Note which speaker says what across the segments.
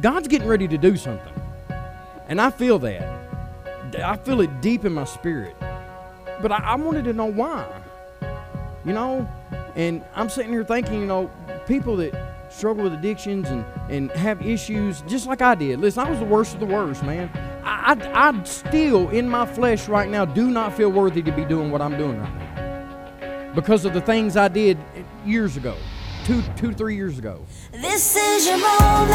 Speaker 1: God's getting ready to do something. And I feel that. I feel it deep in my spirit. But I, I wanted to know why. You know? And I'm sitting here thinking, you know, people that struggle with addictions and, and have issues just like I did. Listen, I was the worst of the worst, man. I, I, I still, in my flesh right now, do not feel worthy to be doing what I'm doing right now because of the things I did years ago, two, two, three years ago.
Speaker 2: This is your moment.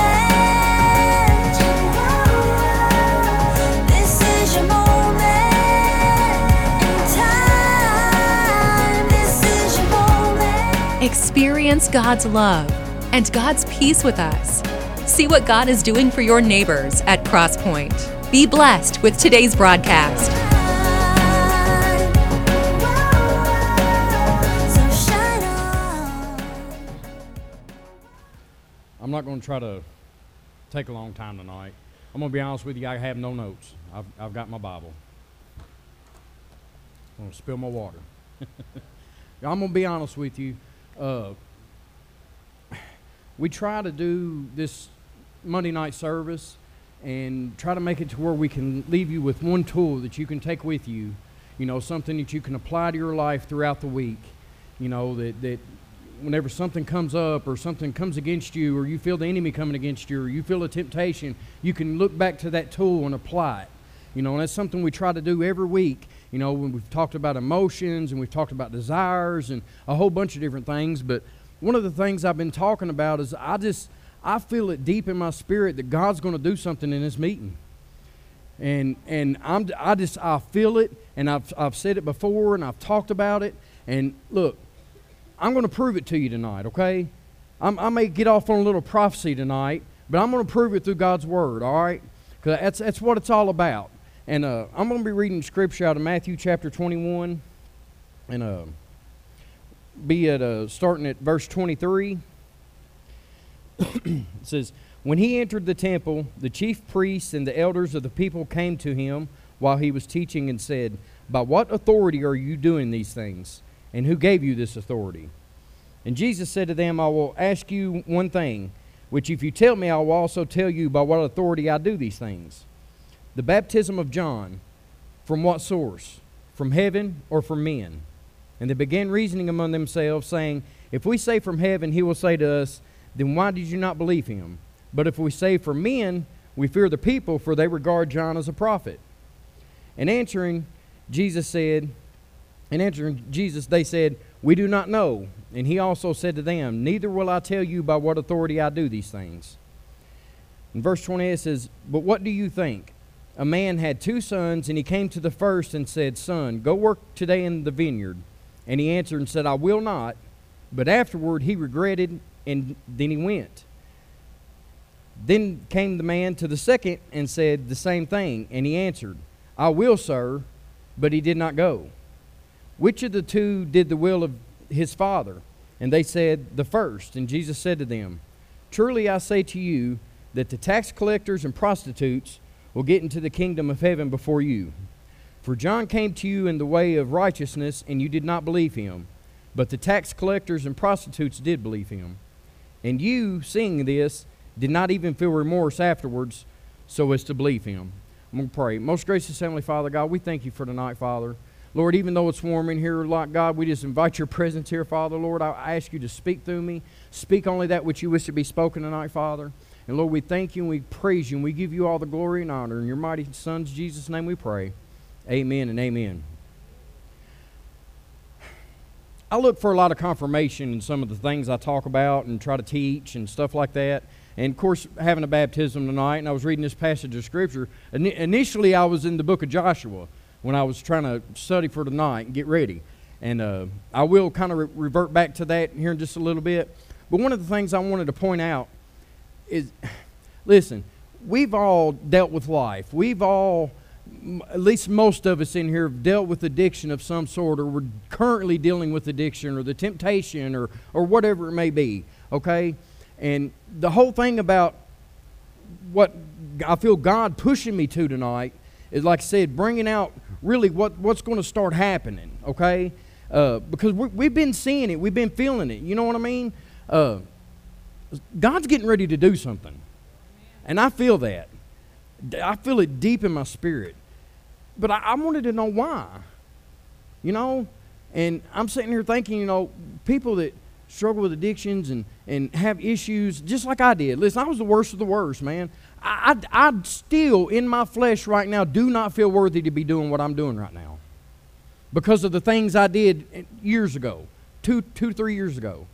Speaker 2: This is your moment in time. This is your moment.
Speaker 3: Experience God's love and God's peace with us. See what God is doing for your neighbors at Crosspoint. Be blessed with today's broadcast.
Speaker 1: I'm not going to try to take a long time tonight. I'm going to be honest with you, I have no notes. I've, I've got my Bible. I'm going to spill my water. I'm going to be honest with you. Uh, we try to do this Monday night service and try to make it to where we can leave you with one tool that you can take with you, you know, something that you can apply to your life throughout the week, you know, that, that whenever something comes up or something comes against you or you feel the enemy coming against you or you feel a temptation, you can look back to that tool and apply it. You know, and that's something we try to do every week. You know, when we've talked about emotions and we've talked about desires and a whole bunch of different things. But one of the things I've been talking about is I just, I feel it deep in my spirit that God's going to do something in this meeting. And, and I'm, I just, I feel it, and I've, I've said it before, and I've talked about it. And look, I'm going to prove it to you tonight, okay? I'm, I may get off on a little prophecy tonight, but I'm going to prove it through God's Word, all right? Because that's, that's what it's all about. And uh, I'm going to be reading scripture out of Matthew chapter 21, and uh, be at uh, starting at verse 23. it says, When he entered the temple, the chief priests and the elders of the people came to him while he was teaching and said, By what authority are you doing these things? And who gave you this authority? And Jesus said to them, I will ask you one thing, which if you tell me, I will also tell you by what authority I do these things. The baptism of John, from what source? From heaven or from men? And they began reasoning among themselves, saying, If we say from heaven, he will say to us, Then why did you not believe him? But if we say from men, we fear the people, for they regard John as a prophet. And answering, Jesus said, and answering Jesus, they said, We do not know. And he also said to them, Neither will I tell you by what authority I do these things. In verse 28 it says, But what do you think? A man had two sons, and he came to the first and said, Son, go work today in the vineyard. And he answered and said, I will not. But afterward he regretted, and then he went. Then came the man to the second and said the same thing. And he answered, I will, sir. But he did not go. Which of the two did the will of his father? And they said, The first. And Jesus said to them, Truly I say to you that the tax collectors and prostitutes will get into the kingdom of heaven before you. For John came to you in the way of righteousness, and you did not believe him. But the tax collectors and prostitutes did believe him. And you, seeing this, did not even feel remorse afterwards so as to believe him. I'm going to pray. Most gracious Heavenly Father, God, we thank you for tonight, Father. Lord, even though it's warm in here, like God, we just invite your presence here, Father. Lord, I ask you to speak through me. Speak only that which you wish to be spoken tonight, Father. And Lord, we thank you and we praise you and we give you all the glory and honor. In your mighty Son's Jesus' name we pray. Amen and amen. I look for a lot of confirmation in some of the things I talk about and try to teach and stuff like that. And of course, having a baptism tonight, and I was reading this passage of Scripture. Ini- Initially, I was in the book of Joshua when I was trying to study for tonight and get ready. And uh, I will kind of re- revert back to that here in just a little bit. But one of the things I wanted to point out is listen, we've all dealt with life. We've all, at least most of us in here, have dealt with addiction of some sort, or we're currently dealing with addiction, or the temptation, or, or whatever it may be, okay? And the whole thing about what I feel God pushing me to tonight is, like I said, bringing out really what, what's going to start happening, okay? Uh, because we, we've been seeing it, we've been feeling it. You know what I mean? Uh, God's getting ready to do something. And I feel that. I feel it deep in my spirit. But I, I wanted to know why. You know? And I'm sitting here thinking, you know, people that struggle with addictions and, and have issues just like I did. Listen, I was the worst of the worst, man. I, I, still, in my flesh right now, do not feel worthy to be doing what I'm doing right now because of the things I did years ago, two, two, three years ago.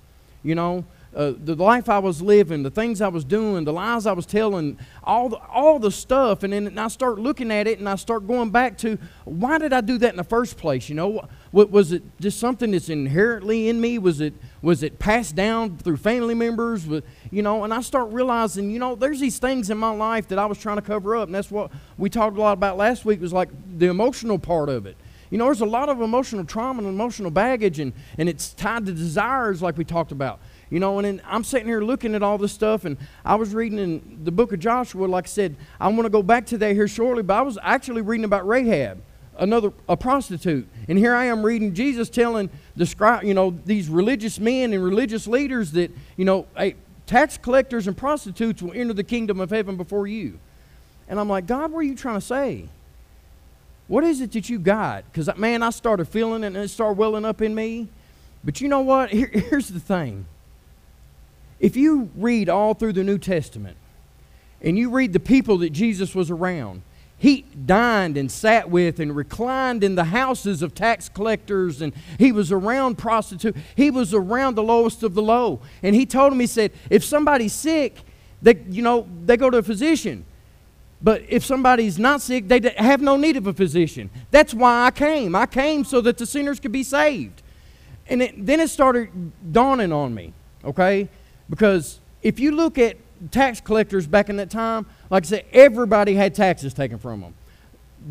Speaker 1: You know, uh, the life I was living, the things I was doing, the lies I was telling, all the, all the stuff. And then I start looking at it and I start going back to why did I do that in the first place? You know, what, was it just something that's inherently in me? Was it was it passed down through family members? Was, you know, and I start realizing, you know, there's these things in my life that I was trying to cover up, and that's what we talked a lot about last week. Was like the emotional part of it. You know, there's a lot of emotional trauma and emotional baggage, and, and it's tied to desires, like we talked about. You know, and I'm sitting here looking at all this stuff, and I was reading in the book of Joshua, like I said, I want to go back to that here shortly, but I was actually reading about Rahab, another a prostitute. And here I am reading Jesus telling describe, you know, these religious men and religious leaders that, you know, hey, tax collectors and prostitutes will enter the kingdom of heaven before you. And I'm like, God, what are you trying to say? What is it that you got? Because, uh, man, I started feeling it and it started welling up in me. But you know what? Here, here's the thing. If you read all through the New Testament and you read the people that Jesus was around, he dined and sat with and reclined in the houses of tax collectors and he was around prostitutes. He was around the lowest of the low. And he told him, he said, if somebody's sick, they, you know, they go to a physician. But if somebody's not sick, they have no need of a physician. That's why I came. I came so that the sinners could be saved. And it, then it started dawning on me, okay? Because if you look at tax collectors back in that time, like I said, everybody had taxes taken from them.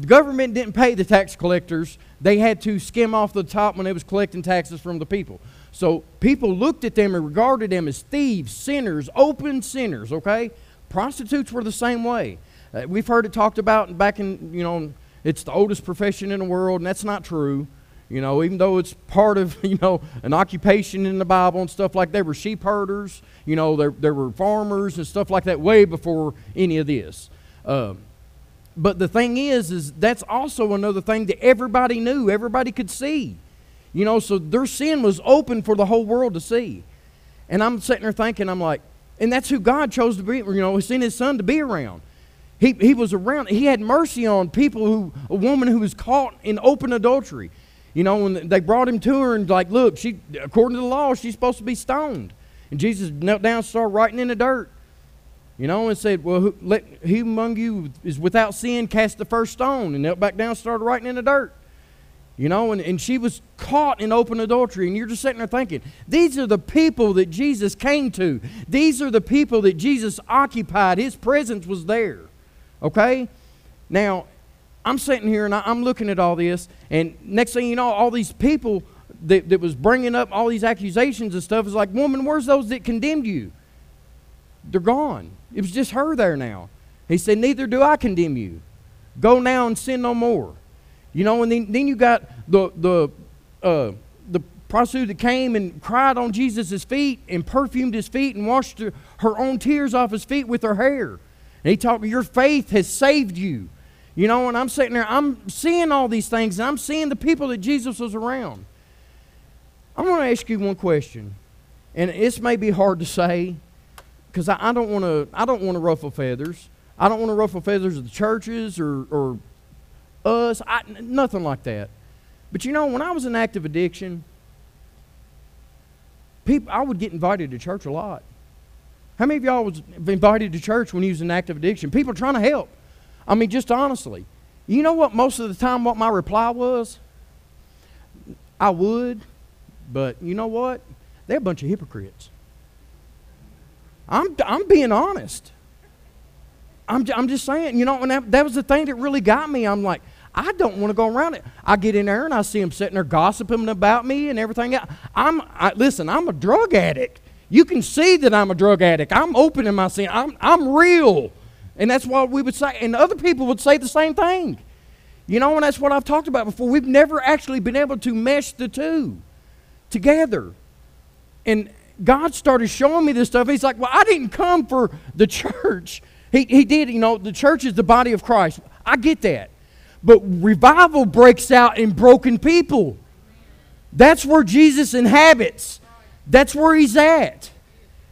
Speaker 1: The government didn't pay the tax collectors, they had to skim off the top when they was collecting taxes from the people. So people looked at them and regarded them as thieves, sinners, open sinners, okay? Prostitutes were the same way. Uh, we've heard it talked about back in, you know, it's the oldest profession in the world, and that's not true. You know, even though it's part of, you know, an occupation in the Bible and stuff like that, there were sheep herders, you know, there, there were farmers and stuff like that way before any of this. Um, but the thing is, is that's also another thing that everybody knew, everybody could see. You know, so their sin was open for the whole world to see. And I'm sitting there thinking, I'm like, and that's who God chose to be, you know, He sent His Son to be around. He, he was around, He had mercy on people who, a woman who was caught in open adultery. You know, when they brought him to her and like, look, she according to the law, she's supposed to be stoned. And Jesus knelt down and started writing in the dirt. You know, and said, Well, who, let he among you is without sin cast the first stone, and knelt back down started writing in the dirt. You know, and, and she was caught in open adultery, and you're just sitting there thinking, these are the people that Jesus came to. These are the people that Jesus occupied. His presence was there. Okay? Now, I'm sitting here and I, am looking at all this, and next thing you know, all these people that, that was bringing up all these accusations and stuff is like, woman, where's those that condemned you? They're gone. It was just her there now. He said, neither do I condemn you. Go now and sin no more. You know, and then, then you got the, the, uh, the prostitute that came and cried on Jesus' feet and perfumed his feet and washed her, her own tears off his feet with her hair. And he talked, your faith has saved you. You know, and I'm sitting there, I'm seeing all these things, and I'm seeing the people that Jesus was around. I'm going to ask you one question, and this may be hard to say, because I, I, don't want to. I don't want to ruffle feathers. I don't want to ruffle feathers of the churches or, or us. Nothing like that. But you know, when I was in active addiction, people I would get invited to church a lot. How many of y'all was invited to church when you was in active addiction? People trying to help. I mean, just honestly. You know what, most of the time, what my reply was? I would, but you know what? They're a bunch of hypocrites. I'm, I'm being honest. I'm, I'm just saying, you know, and that, that was the thing that really got me. I'm like, I don't want to go around it. I get in there and I see them sitting there gossiping about me and everything. I'm, I, listen, I'm a drug addict. You can see that I'm a drug addict. I'm open in my sin. I'm, I'm real. And that's what we would say. And other people would say the same thing. You know, and that's what I've talked about before. We've never actually been able to mesh the two together. And God started showing me this stuff. He's like, Well, I didn't come for the church. He, he did, you know, the church is the body of Christ. I get that. But revival breaks out in broken people. That's where Jesus inhabits. That's where he's at.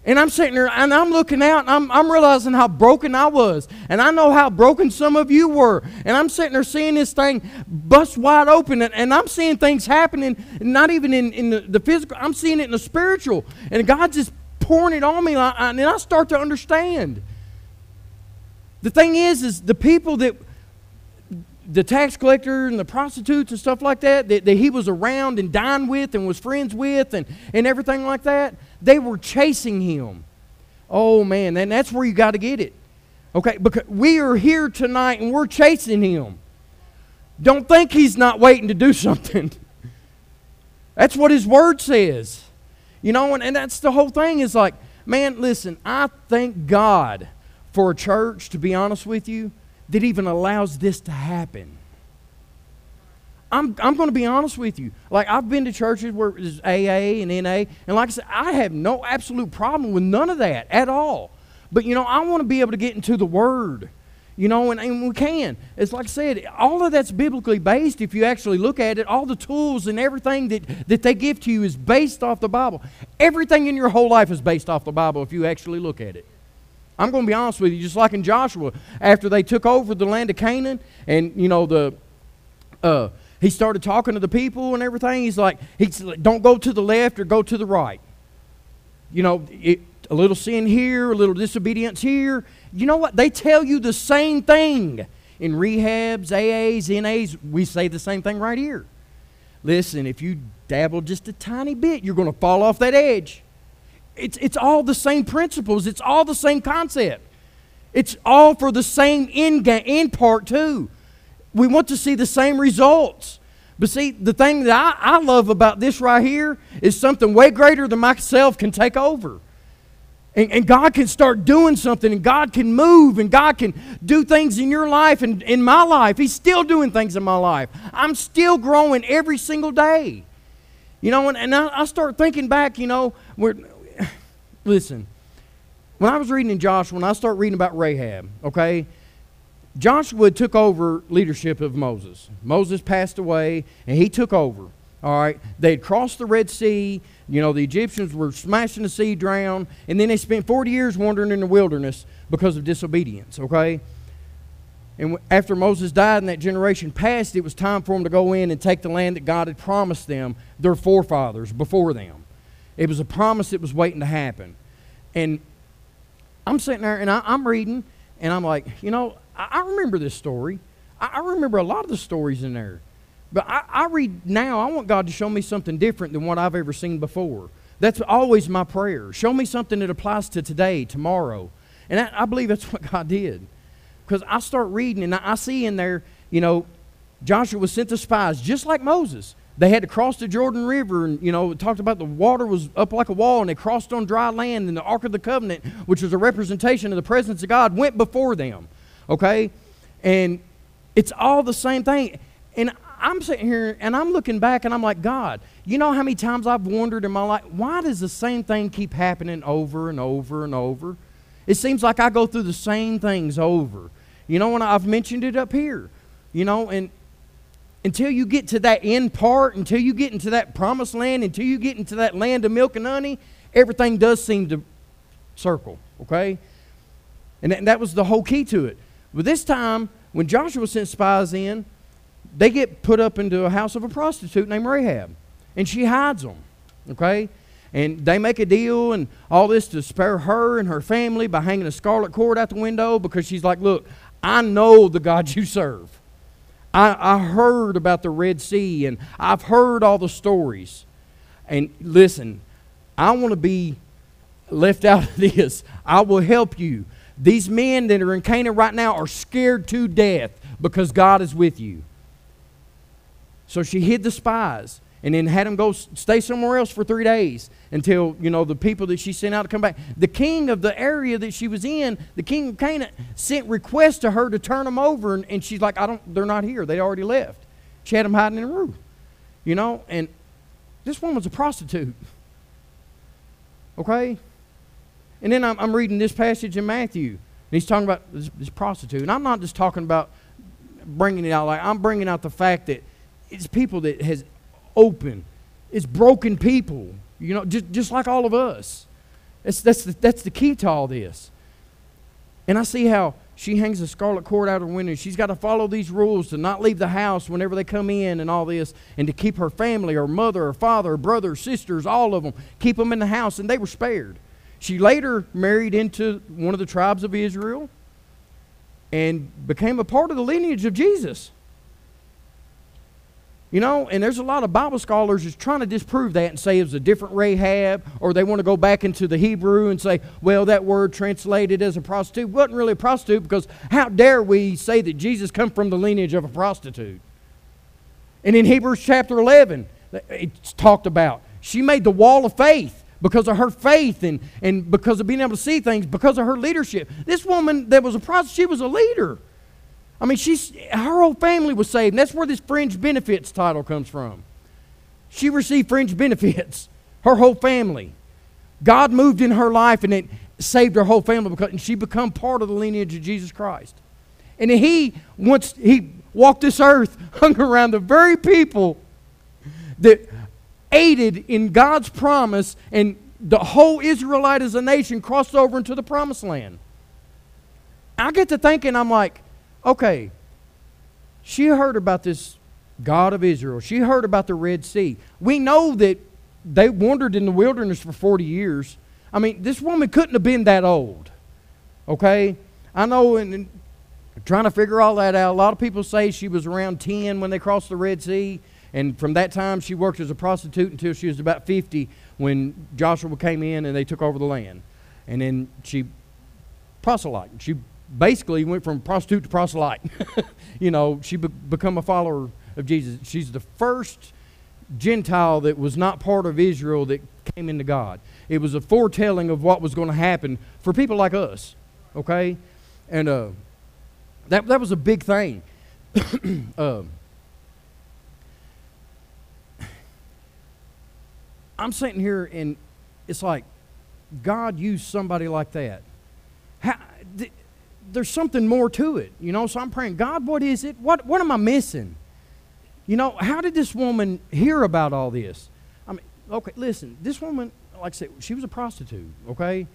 Speaker 1: And I'm sitting there and I'm looking out and I'm, I'm realizing how broken I was. And I know how broken some of you were. And I'm sitting there seeing this thing bust wide open. And, and I'm seeing things happening, not even in, in the, the physical, I'm seeing it in the spiritual. And God's just pouring it on me. like- And I start to understand. The thing is, is the people that the tax collector and the prostitutes and stuff like that, that, that he was around and dined with and was friends with and, and everything like that, they were chasing him. Oh man, and that's where you got to get it. Okay, because we are here tonight and we're chasing him. Don't think he's not waiting to do something. That's what his word says. You know, and, and that's the whole thing is like, man, listen, I thank God for a church, to be honest with you, that even allows this to happen. I'm, I'm going to be honest with you. Like, I've been to churches where it's AA and NA, and like I said, I have no absolute problem with none of that at all. But, you know, I want to be able to get into the Word, you know, and, and we can. It's like I said, all of that's biblically based if you actually look at it. All the tools and everything that, that they give to you is based off the Bible. Everything in your whole life is based off the Bible if you actually look at it. I'm going to be honest with you, just like in Joshua, after they took over the land of Canaan, and you know the, uh, he started talking to the people and everything. He's like, he's like, don't go to the left or go to the right. You know, it, a little sin here, a little disobedience here. You know what? They tell you the same thing in rehabs, AAs, NAs. We say the same thing right here. Listen, if you dabble just a tiny bit, you're going to fall off that edge. It's, it's all the same principles, it's all the same concept. It's all for the same end, end part, too. We want to see the same results. But see, the thing that I, I love about this right here is something way greater than myself can take over. And, and God can start doing something, and God can move, and God can do things in your life and in my life. He's still doing things in my life. I'm still growing every single day. You know, and, and I, I start thinking back, you know, where, listen, when I was reading in Joshua, when I start reading about Rahab, okay, Joshua took over leadership of Moses. Moses passed away, and he took over. All right, they had crossed the Red Sea. You know, the Egyptians were smashing the sea drown, and then they spent 40 years wandering in the wilderness because of disobedience. Okay, and after Moses died and that generation passed, it was time for them to go in and take the land that God had promised them, their forefathers, before them. It was a promise that was waiting to happen. And I'm sitting there and I, I'm reading, and I'm like, you know, I, I remember this story. I, I remember a lot of the stories in there. But I, I read now, I want God two show me something different than what I've ever seen before. That's always my prayer. Show me something that applies to today, tomorrow. And I, I believe that's what God did. Because I start reading and I, I see in there, you know, Joshua was sent to spies just like Moses. They had to cross the Jordan River, and you know, talked about the water was up like a wall, and they crossed on dry land, and the Ark of the Covenant, which was a representation of the presence of God, went before them. Okay? And it's all the same thing. And I'm sitting here and I'm looking back and I'm like, God, you know how many times I've wondered in my life, why does the same thing keep happening over and over and over? It seems like I go through the same things over. You know, and I've mentioned it up here. You know, and until you get to that end part, until you get into that promised land, until you get into that land of milk and honey, everything does seem to circle, okay? And that, that was the whole key to it. But this time, when Joshua sent spies in, they get put up into a house of a prostitute named Rahab. And she hides them, okay? And they make a deal and all this to spare her and her family by hanging a scarlet cord out the window because she's like, look, I know the God you serve. I, I heard about the Red Sea and I've heard all the stories. And listen, I want to be left out of this. I will help you. These men that are in Canaan right now are scared to death because God is with you. So she hid the spies and then had them go stay somewhere else for three days until, you know, the people that she sent out to come back. The king of the area that she was in, the king of Canaan, sent requests to her to turn them over. And, and she's like, I don't, they're not here. They already left. She had them hiding in a room, you know, and this woman was a prostitute. Okay? And then I'm, I'm reading this passage in Matthew. And he's talking about this, this prostitute. And I'm not just talking about bringing it out like I'm bringing out the fact that it's people that has open, it's broken people. You know, just just like all of us. That's that's the, that's the key to all this. And I see how she hangs a scarlet cord out her window. She's got to follow these rules to not leave the house whenever they come in and all this, and to keep her family, her mother, her father, her brothers, sisters, all of them, keep them in the house, and they were spared. She later married into one of the tribes of Israel and became a part of the lineage of Jesus. You know, and there's a lot of Bible scholars just trying to disprove that and say it was a different Rahab, or they want to go back into the Hebrew and say, well, that word translated as a prostitute wasn't really a prostitute because how dare we say that Jesus come from the lineage of a prostitute? And in Hebrews chapter 11, it's talked about. She made the wall of faith because of her faith and, and because of being able to see things, because of her leadership. This woman that was a prostitute, she was a leader. I mean, she's, her whole family was saved. And that's where this fringe benefits title comes from. She received fringe benefits, her whole family. God moved in her life and it saved her whole family because and she become part of the lineage of Jesus Christ. And he, once he walked this earth, hung around the very people that aided in God's promise, and the whole Israelite as a nation crossed over into the promised land. I get to thinking, I'm like, okay, she heard about this God of Israel. She heard about the Red Sea. We know that they wandered in the wilderness for 40 years. I mean, this woman couldn't have been that old. Okay? I know, and, trying to figure all that out, a lot of people say she was around 10 when they crossed the Red Sea. And from that time, she worked as a prostitute until she was about 50 when Joshua came in and they took over the land. And then she proselyte. She basically went from prostitute to proselyte. you know, she be- become a follower of Jesus. She's the first Gentile that was not part of Israel that came into God. It was a foretelling of what was going to happen for people like us. Okay? And uh, that, that was a big thing. uh, I'm sitting here and it's like God used somebody like that. How, th- there's something more to it, you know. So I'm praying, God, what is it? What what am I missing? You know, how did this woman hear about all this? I mean, okay, listen, this woman, like I said, she was a prostitute, okay?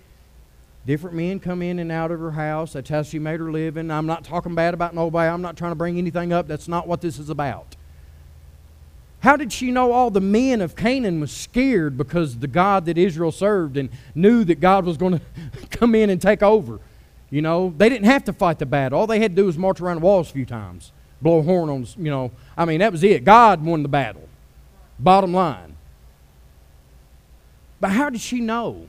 Speaker 1: Different men come in and out of her house. That's how she made her living. I'm not talking bad about nobody. I'm not trying to bring anything up. That's not what this is about. How did she know all the men of Canaan was scared because the God that Israel served and knew that God was going to come in and take over? You know, they didn't have to fight the battle. All they had to do was march around the walls a few times, blow a horn on, you know. I mean, that was it. God won the battle. Bottom line. But how did she know?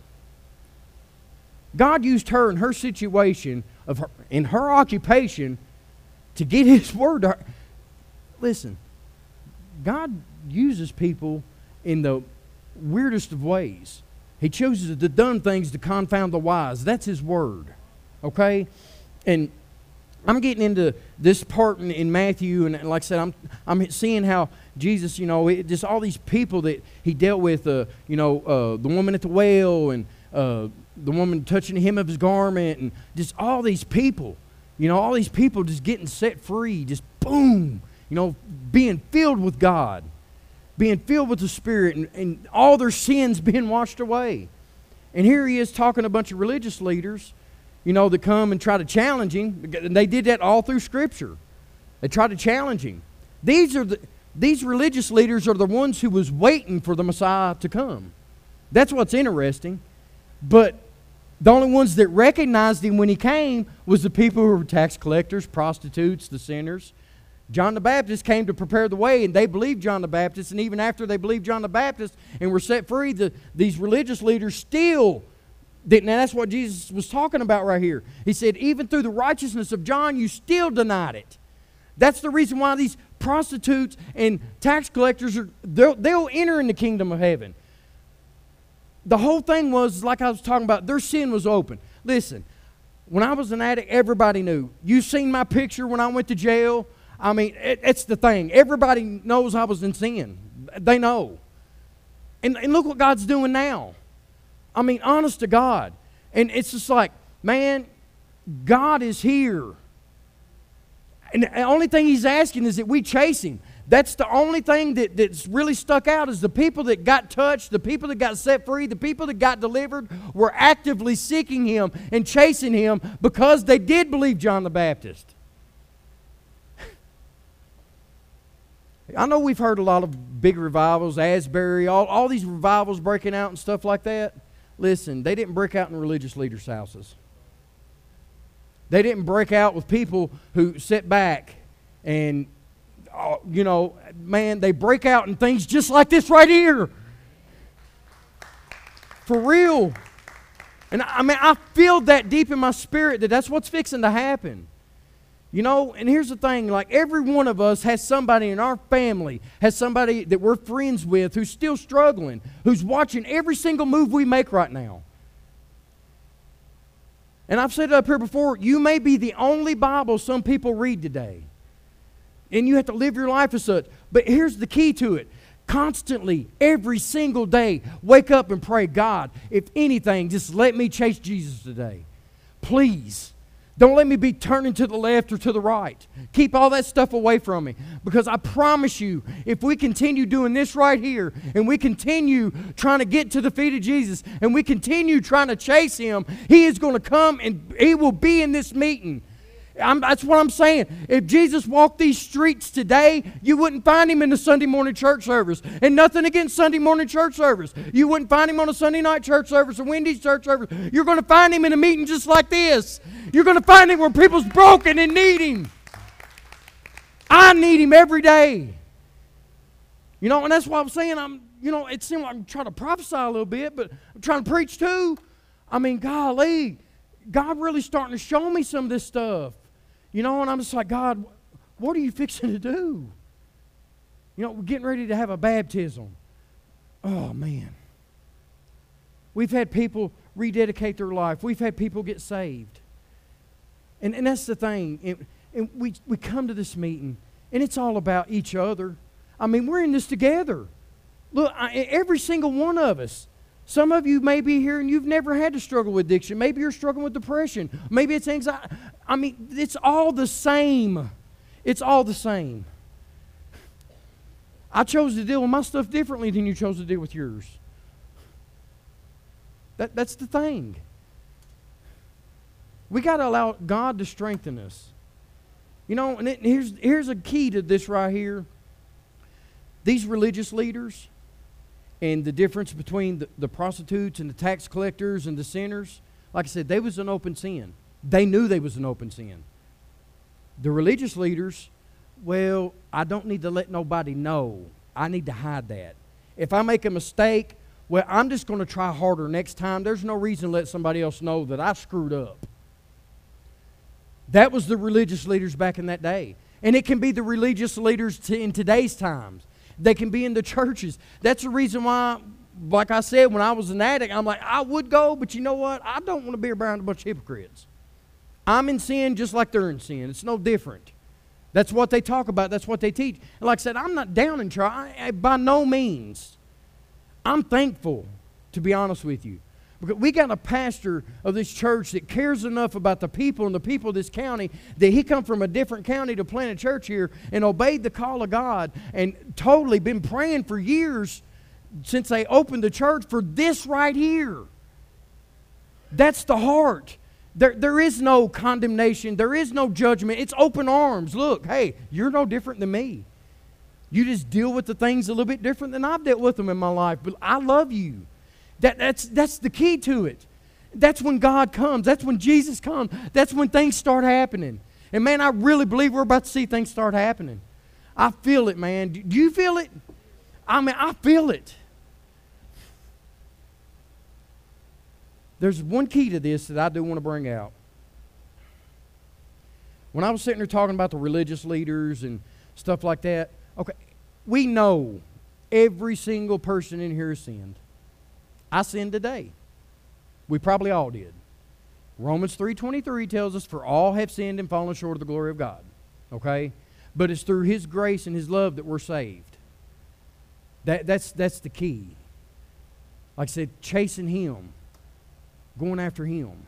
Speaker 1: God used her in her situation of her in her occupation to get his word to her. Listen, God uses people in the weirdest of ways. He chooses the done things to confound the wise. That's his word. Okay? And I'm getting into this part in, in Matthew, and like I said, I'm, I'm seeing how Jesus, you know, it, just all these people that he dealt with, uh, you know, uh, the woman at the well, and uh, the woman touching the hem of his garment, and just all these people, you know, all these people just getting set free, just boom, you know, being filled with God, being filled with the Spirit, and, and all their sins being washed away. And here he is talking to a bunch of religious leaders, you know, that come and try to challenge him. And they did that all through Scripture. They tried to challenge him. These are the these religious leaders are the ones who was waiting for the Messiah to come. That's what's interesting. But the only ones that recognized him when he came was the people who were tax collectors, prostitutes, the sinners. John the Baptist came to prepare the way, and they believed John the Baptist. And even after they believed John the Baptist and were set free, the, these religious leaders still didn't. And that's what Jesus was talking about right here. He said, even through the righteousness of John, you still denied it. That's the reason why these prostitutes and tax collectors are they'll, they'll enter in the kingdom of heaven. The whole thing was like I was talking about. Their sin was open. Listen, when I was an addict, everybody knew. You seen my picture when I went to jail. I mean, it, it's the thing. Everybody knows I was in sin. They know. And, and look what God's doing now. I mean, honest to God. And it's just like, man, God is here. And the only thing he's asking is that we chase him. That's the only thing that, that's really stuck out is the people that got touched, the people that got set free, the people that got delivered were actively seeking him and chasing him because they did believe John the Baptist. I know we've heard a lot of big revivals, Asbury, all, all these revivals breaking out and stuff like that. Listen, they didn't break out in religious leaders' houses. They didn't break out with people who sit back and, uh, you know, man, they break out in things just like this right here. For real. And I mean, I feel that deep in my spirit that that's what's fixing to happen. You know, and here's the thing like every one of us has somebody in our family, has somebody that we're friends with who's still struggling, who's watching every single move we make right now. And I've said it up here before you may be the only Bible some people read today. And you have to live your life as such. But here's the key to it constantly, every single day, wake up and pray God, if anything, just let me chase Jesus today. Please. Don't let me be turning to the left or to the right. Keep all that stuff away from me. Because I promise you, if we continue doing this right here, and we continue trying to get to the feet of Jesus, and we continue trying to chase him, he is going to come and he will be in this meeting. I'm, that's what I'm saying. If Jesus walked these streets today, you wouldn't find him in the Sunday morning church service. And nothing against Sunday morning church service. You wouldn't find him on a Sunday night church service or Wednesday's church service. You're going to find him in a meeting just like this. You're going to find him where people's broken and need him. I need him every day. You know, and that's why I'm saying I'm, you know, it seems like I'm trying to prophesy a little bit, but I'm trying to preach too. I mean, golly, God really starting to show me some of this stuff. You know, and I'm just like, God, what are you fixing to do? You know, we're getting ready to have a baptism. Oh, man. We've had people rededicate their life, we've had people get saved. And, and that's the thing. And, and we, we come to this meeting, and it's all about each other. I mean, we're in this together. Look, I, every single one of us. Some of you may be here and you've never had to struggle with addiction. Maybe you're struggling with depression. Maybe it's anxiety. I mean, it's all the same. It's all the same. I chose to deal with my stuff differently than you chose to deal with yours. That, that's the thing. We got to allow God to strengthen us. You know, and it, here's, here's a key to this right here. These religious leaders and the difference between the, the prostitutes and the tax collectors and the sinners, like I said, they was an open sin. They knew they was an open sin. The religious leaders, well, I don't need to let nobody know. I need to hide that. If I make a mistake, well, I'm just going to try harder next time. There's no reason to let somebody else know that I screwed up. That was the religious leaders back in that day. And it can be the religious leaders in today's times. They can be in the churches. That's the reason why, like I said, when I was an addict, I'm like, I would go, but you know what? I don't want to be around a bunch of hypocrites. I'm in sin just like they're in sin. It's no different. That's what they talk about. That's what they teach. And like I said, I'm not down and try by no means. I'm thankful, to be honest with you. We got a pastor of this church that cares enough about the people and the people of this county that he come from a different county to plant a church here and obeyed the call of God and totally been praying for years since they opened the church for this right here. That's the heart. There, there is no condemnation. There is no judgment. It's open arms. Look, hey, you're no different than me. You just deal with the things a little bit different than I've dealt with them in my life. But I love you. That, that's, that's the key to it. That's when God comes. That's when Jesus comes. That's when things start happening. And man, I really believe we're about to see things start happening. I feel it, man. Do, you feel it? I mean, I feel it. There's one key to this that I do want to bring out. When I was sitting there talking about the religious leaders and stuff like that, okay, we know every single person in here sinned. I sinned today. We probably all did. Romans 3:23 tells us for all have sinned and fallen short of the glory of God. Okay? But it's through his grace and his love that we're saved. That, that's, that's the key. Like I said, chasing him, going after him.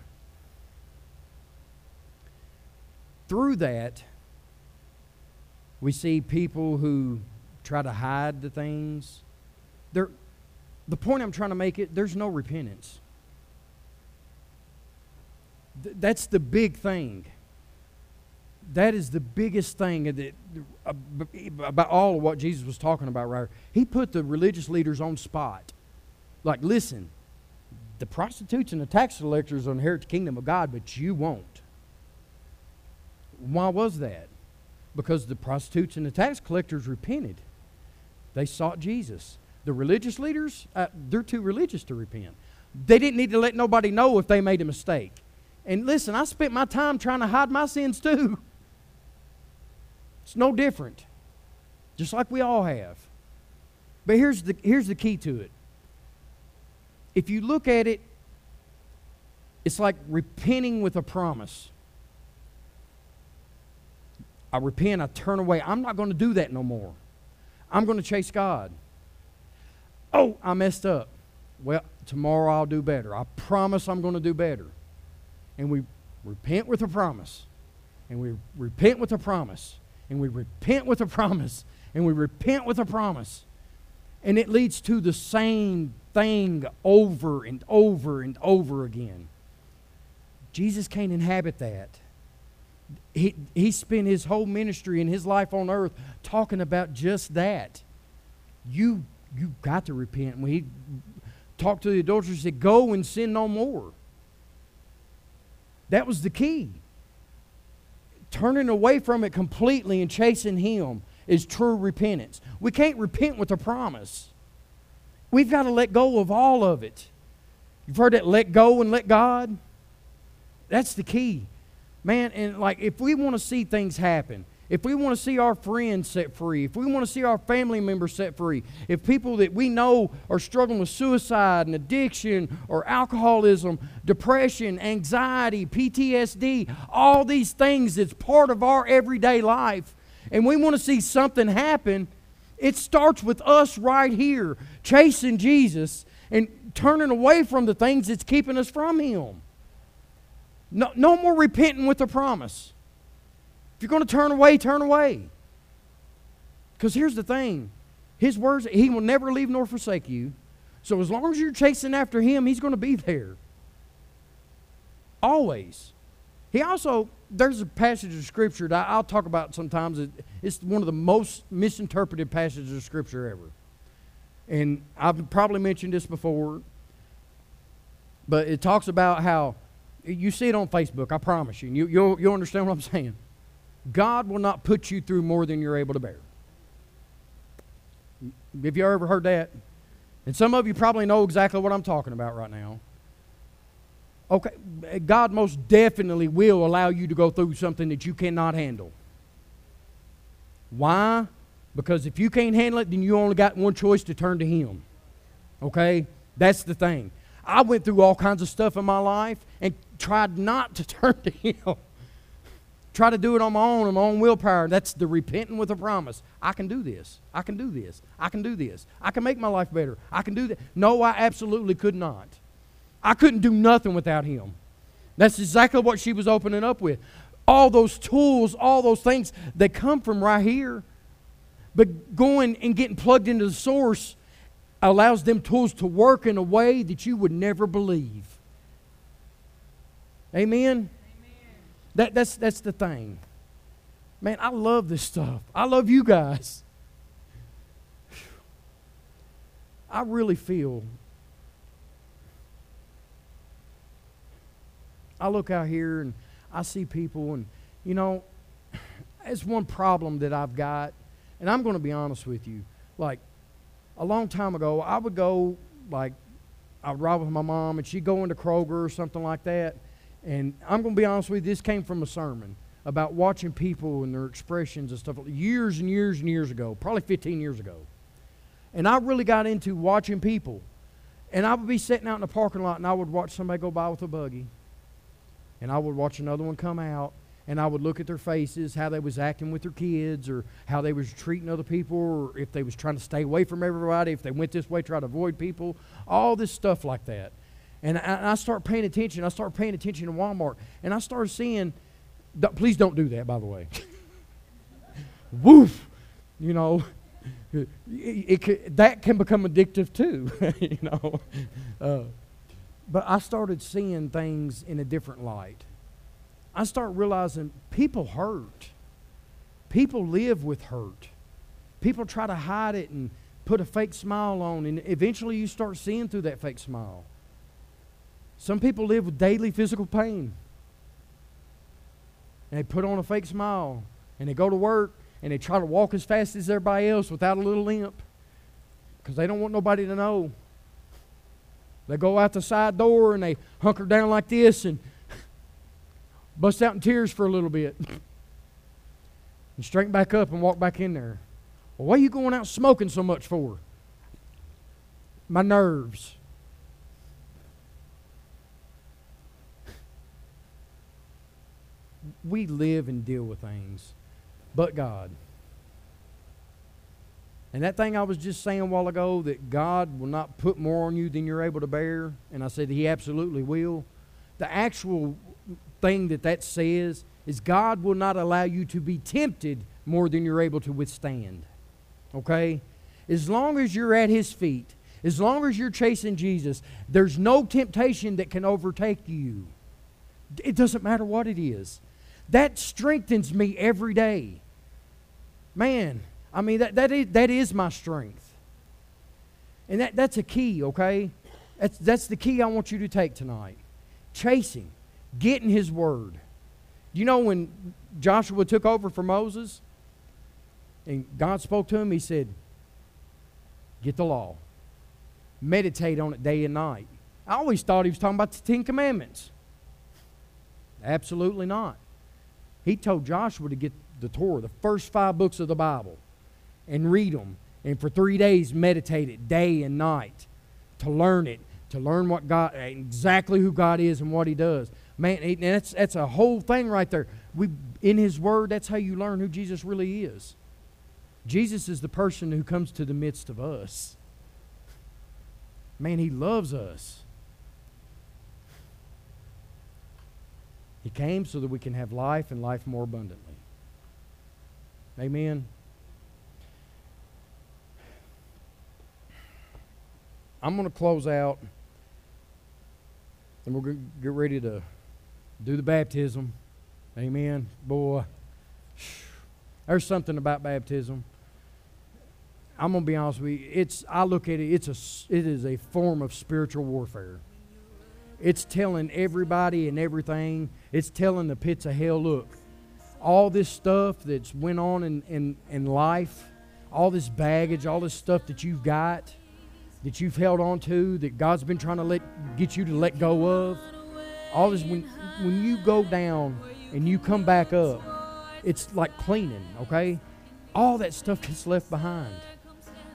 Speaker 1: through that, we see people who try to hide the things. There, the point I'm trying to make it, there's no repentance. Th- that's the big thing. That is the biggest thing that, uh, about all of what Jesus was talking about right here. He put the religious leaders on spot. Like, listen, the prostitutes and the tax collectors will inherit the kingdom of God, but you won't. Why was that? Because the prostitutes and the tax collectors repented. They sought Jesus. The religious leaders, uh, they're too religious to repent. They didn't need to let nobody know if they made a mistake. And listen, I spent my time trying to hide my sins too. It's no different. Just like we all have. But here's the, here's the key to it. If you look at it, it's like repenting with a promise. I repent, I turn away. I'm not going to do that no more. I'm going to chase God. Oh, I messed up. Well, tomorrow I'll do better. I promise I'm going to do better. And we repent with a promise. And we repent with a promise. And we repent with a promise. And we repent with a promise. And it leads to the same thing over and over and over again. Jesus can't inhabit that he, he spent his whole ministry and his life on earth talking about just that. You you got to repent. When he talked to the adulterers, he said, Go and sin no more. That was the key. Turning away from it completely and chasing him is true repentance. We can't repent with a promise. We've got to let go of all of it. You've heard that let go and let God? That's the key. Man, and like if we want to see things happen, if we want to see our friends set free, if we want to see our family members set free, if people that we know are struggling with suicide and addiction or alcoholism, depression, anxiety, PTSD, all these things that's part of our everyday life, and we want to see something happen, it starts with us right here chasing Jesus and turning away from the things that's keeping us from Him. No, no more repenting with a promise. You're going to turn away, turn away. Because here's the thing His words, He will never leave nor forsake you. So as long as you're chasing after Him, He's going to be there. Always. He also, there's a passage of Scripture that I'll talk about sometimes. It's one of the most misinterpreted passages of Scripture ever. And I've probably mentioned this before, but it talks about how you see it on Facebook, I promise you. you you'll, you'll understand what I'm saying. God will not put you through more than you're able to bear. Have you ever heard that? And some of you probably know exactly what I'm talking about right now. Okay, God most definitely will allow you to go through something that you cannot handle. Why? Because if you can't handle it, then you only got one choice to turn to Him. Okay? That's the thing. I went through all kinds of stuff in my life and tried not to turn to Him. Try to do it on my own, on my own willpower. That's the repenting with a promise. I can do this. I can do this. I can do this. I can make my life better. I can do that. No, I absolutely could not. I couldn't do nothing without Him. That's exactly what she was opening up with. All those tools, all those things, they come from right here. But going and getting plugged into the source allows them tools to work in a way that you would never believe. Amen? That, that's, that's the thing. Man, I love this stuff. I love you guys. I really feel. I look out here and I see people, and, you know, it's one problem that I've got, and I'm going to be honest with you. Like, a long time ago, I would go, like, I would ride with my mom, and she'd go into Kroger or something like that. And I'm going to be honest with you, this came from a sermon about watching people and their expressions and stuff years and years and years ago, probably 15 years ago. And I really got into watching people. And I would be sitting out in the parking lot and I would watch somebody go by with a buggy. And I would watch another one come out and I would look at their faces, how they was acting with their kids, or how they was treating other people, or if they was trying to stay away from everybody, if they went this way, try to avoid people, all this stuff like that. And I, and I start paying attention. I start paying attention to Walmart, and I start seeing please don't do that, by the way. Woof! You know, it, it ca- that can become addictive too, you know. Uh, but I started seeing things in a different light. I start realizing people hurt. People live with hurt. People try to hide it and put a fake smile on, and eventually you start seeing through that fake smile. Some people live with daily physical pain. And they put on a fake smile, and they go to work, and they try to walk as fast as everybody else without a little limp because they don't want nobody to know. They go out the side door and they hunker down like this and bust out in tears for a little bit and straighten back up and walk back in there. Well, why are you going out smoking so much for? My nerves. We live and deal with things, but God. And that thing I was just saying a while ago that God will not put more on you than you're able to bear, and I said He absolutely will. The actual thing that that says is God will not allow you to be tempted more than you're able to withstand. Okay? As long as you're at His feet, as long as you're chasing Jesus, there's no temptation that can overtake you. It doesn't matter what it is. That strengthens me every day. Man, I mean, that, that, is, that is my strength. And that, that's a key, okay? That's, that's the key I want you to take tonight. Chasing, getting His Word. You know, when Joshua took over for Moses and God spoke to him, He said, Get the law, meditate on it day and night. I always thought He was talking about the Ten Commandments. Absolutely not. He told Joshua to get the Torah, the first five books of the Bible, and read them. And for three days, meditate it day and night to learn it, to learn what God, exactly who God is and what He does. Man, that's, that's a whole thing right there. We, in His Word, that's how you learn who Jesus really is. Jesus is the person who comes to the midst of us. Man, He loves us. He came so that we can have life and life more abundantly. Amen. I'm going to close out and we're going to get ready to do the baptism. Amen. Boy, there's something about baptism. I'm going to be honest with you. It's I look at it it's a it is a form of spiritual warfare. It's telling everybody and everything. It's telling the pits of hell, look, all this stuff that's went on in, in, in life, all this baggage, all this stuff that you've got, that you've held on to, that God's been trying to let get you to let go of. All this when when you go down and you come back up, it's like cleaning, okay? All that stuff gets left behind.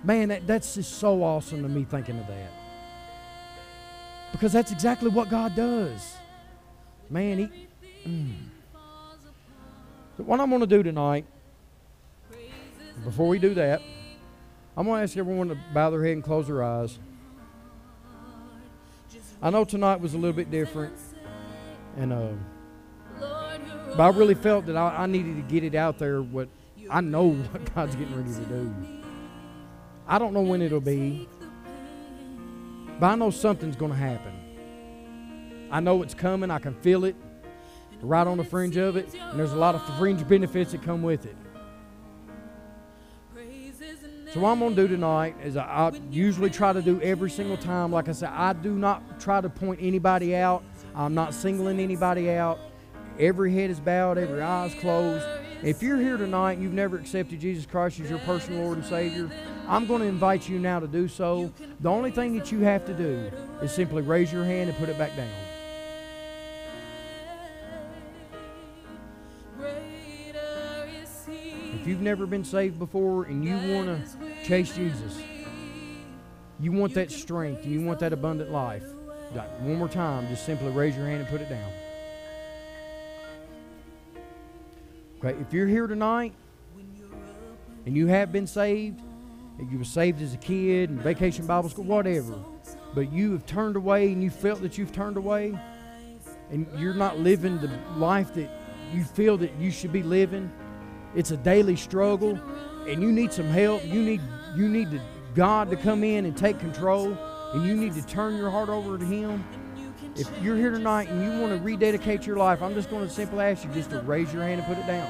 Speaker 1: Man, that, that's just so awesome to me thinking of that. Because that's exactly what God does. Man, he. mm. So what I'm going to do tonight, before we do that, I'm going to ask everyone to bow their head and close their eyes. I know tonight was a little bit different, and uh, but I really felt that I, I needed to get it out there. What I know what God's getting ready to do. I don't know when it'll be, but I know something's going to happen. I know it's coming. I can feel it right on the fringe of it, and there's a lot of fringe benefits that come with it. So what I'm going to do tonight is I, I usually try to do every single time. Like I said, I do not try to point anybody out. I'm not singling anybody out. Every head is bowed, every eye is closed. If you're here tonight and you've never accepted Jesus Christ as your personal Lord and Savior, I'm going to invite you now to do so. The only thing that you have to do is simply raise your hand and put it back down. If you've never been saved before and you want to chase Jesus, you want that strength and you want that abundant life, one more time, just simply raise your hand and put it down. Okay, if you're here tonight and you have been saved, and you were saved as a kid in vacation Bible school, whatever, but you have turned away and you felt that you've turned away, and you're not living the life that you feel that you should be living. It's a daily struggle, and you need some help. You need you need to, God to come in and take control, and you need to turn your heart over to Him. If you're here tonight and you want to rededicate your life, I'm just going to simply ask you just to raise your hand and put it down.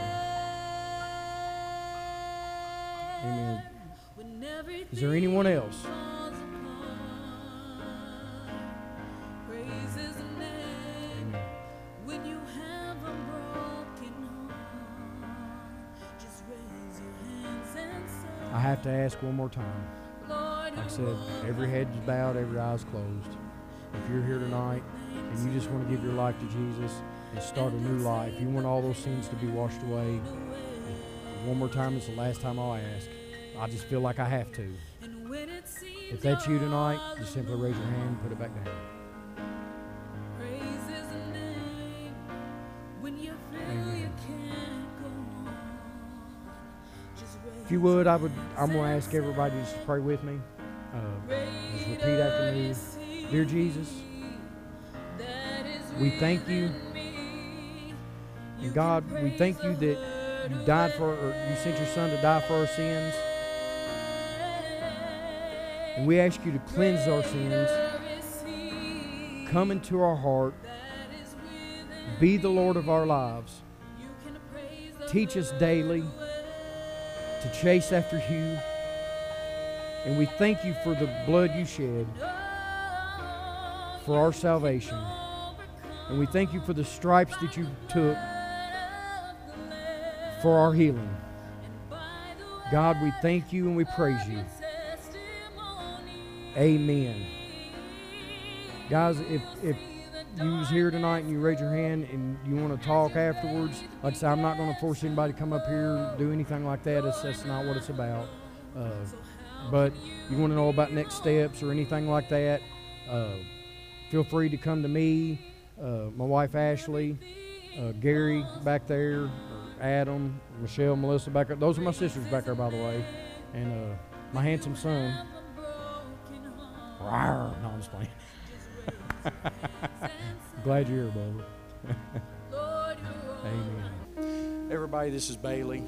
Speaker 1: Amen. Is there anyone else? I have to ask one more time. Like I said, every head is bowed, every eye is closed. If you're here tonight and you just want to give your life to Jesus and start a new life, you want all those sins to be washed away. One more time, it's the last time I'll ask. I just feel like I have to. If that's you tonight, just simply raise your hand and put it back down. If you would, I would. I'm to ask everybody just to pray with me. Uh, just repeat after me. Dear Jesus, we thank you. And God, we thank you that you died for, or you sent your Son to die for our sins. And we ask you to cleanse our sins, come into our heart, be the Lord of our lives. Teach us daily to chase after you. And we thank you for the blood you shed for our salvation. And we thank you for the stripes that you took for our healing. God, we thank you and we praise you. Amen. Guys, if if you was here tonight and you raise your hand and you want to talk afterwards, like I said, I'm not going to force anybody to come up here and do anything like that. It's, that's not what it's about. Uh, but you want to know about next steps or anything like that, uh, feel free to come to me, uh, my wife Ashley, uh, Gary back there, Adam, Michelle, Melissa back there. Those are my sisters back there, by the way, and uh, my handsome son. Rawr. No, I'm just playing. Glad you're here, Bubba. Amen. Everybody, this is Bailey.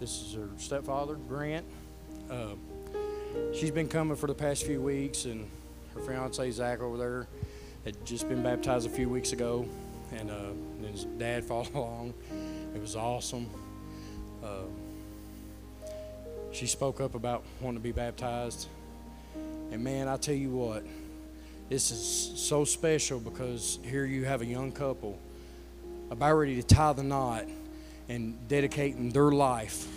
Speaker 1: This is her stepfather, Grant. Uh, she's been coming for the past few weeks, and her fiance Zach over there had just been baptized a few weeks ago, and, uh, and his dad followed along. It was awesome. Uh, she spoke up about wanting to be baptized, and man, I tell you what, this is so special because here you have a young couple about ready to tie the knot and dedicating their life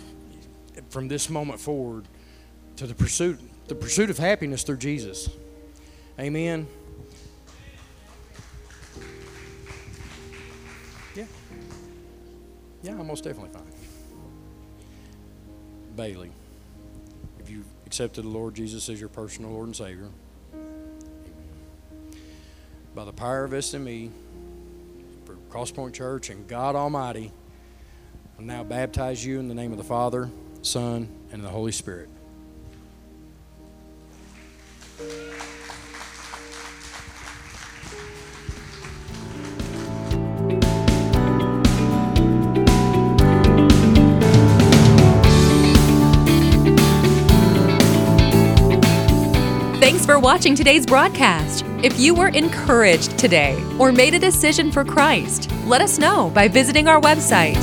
Speaker 1: from this moment forward to the pursuit the pursuit of happiness through Jesus. Amen. Yeah. Yeah, I'm most definitely fine. Bailey, if you accepted the Lord Jesus as your personal Lord and Savior, by the power of SME, me for Crosspoint Church and God Almighty, I now baptize you in the name of the Father, Son, and the Holy Spirit.
Speaker 3: For watching today's broadcast. If you were encouraged today or made a decision for Christ, let us know by visiting our website.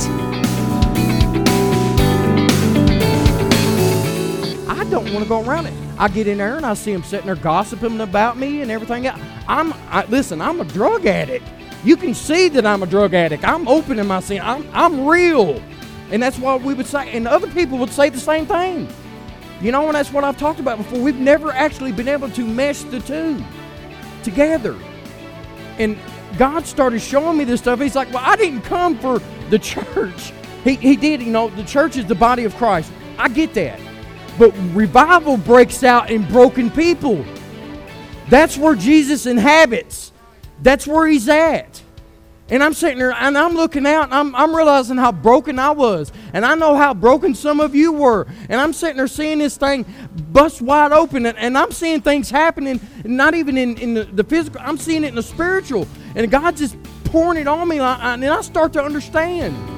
Speaker 1: I don't want to go around it. I get in there and I see them sitting there gossiping about me and everything. else. I'm I, listen. I'm a drug addict. You can see that I'm a drug addict. I'm open in my sin. I'm I'm real, and that's what we would say. And other people would say the same thing. You know, and that's what I've talked about before. We've never actually been able to mesh the two together. And God started showing me this stuff. He's like, Well, I didn't come for the church. He, he did, you know, the church is the body of Christ. I get that. But revival breaks out in broken people. That's where Jesus inhabits. That's where he's at. And I'm sitting there and I'm looking out and I'm, I'm realizing how broken I was. And I know how broken some of you were. And I'm sitting there seeing this thing bust wide open. And, and I'm seeing things happening, not even in, in the, the physical, I'm seeing it in the spiritual. And God's just pouring it on me, like, and I start to understand.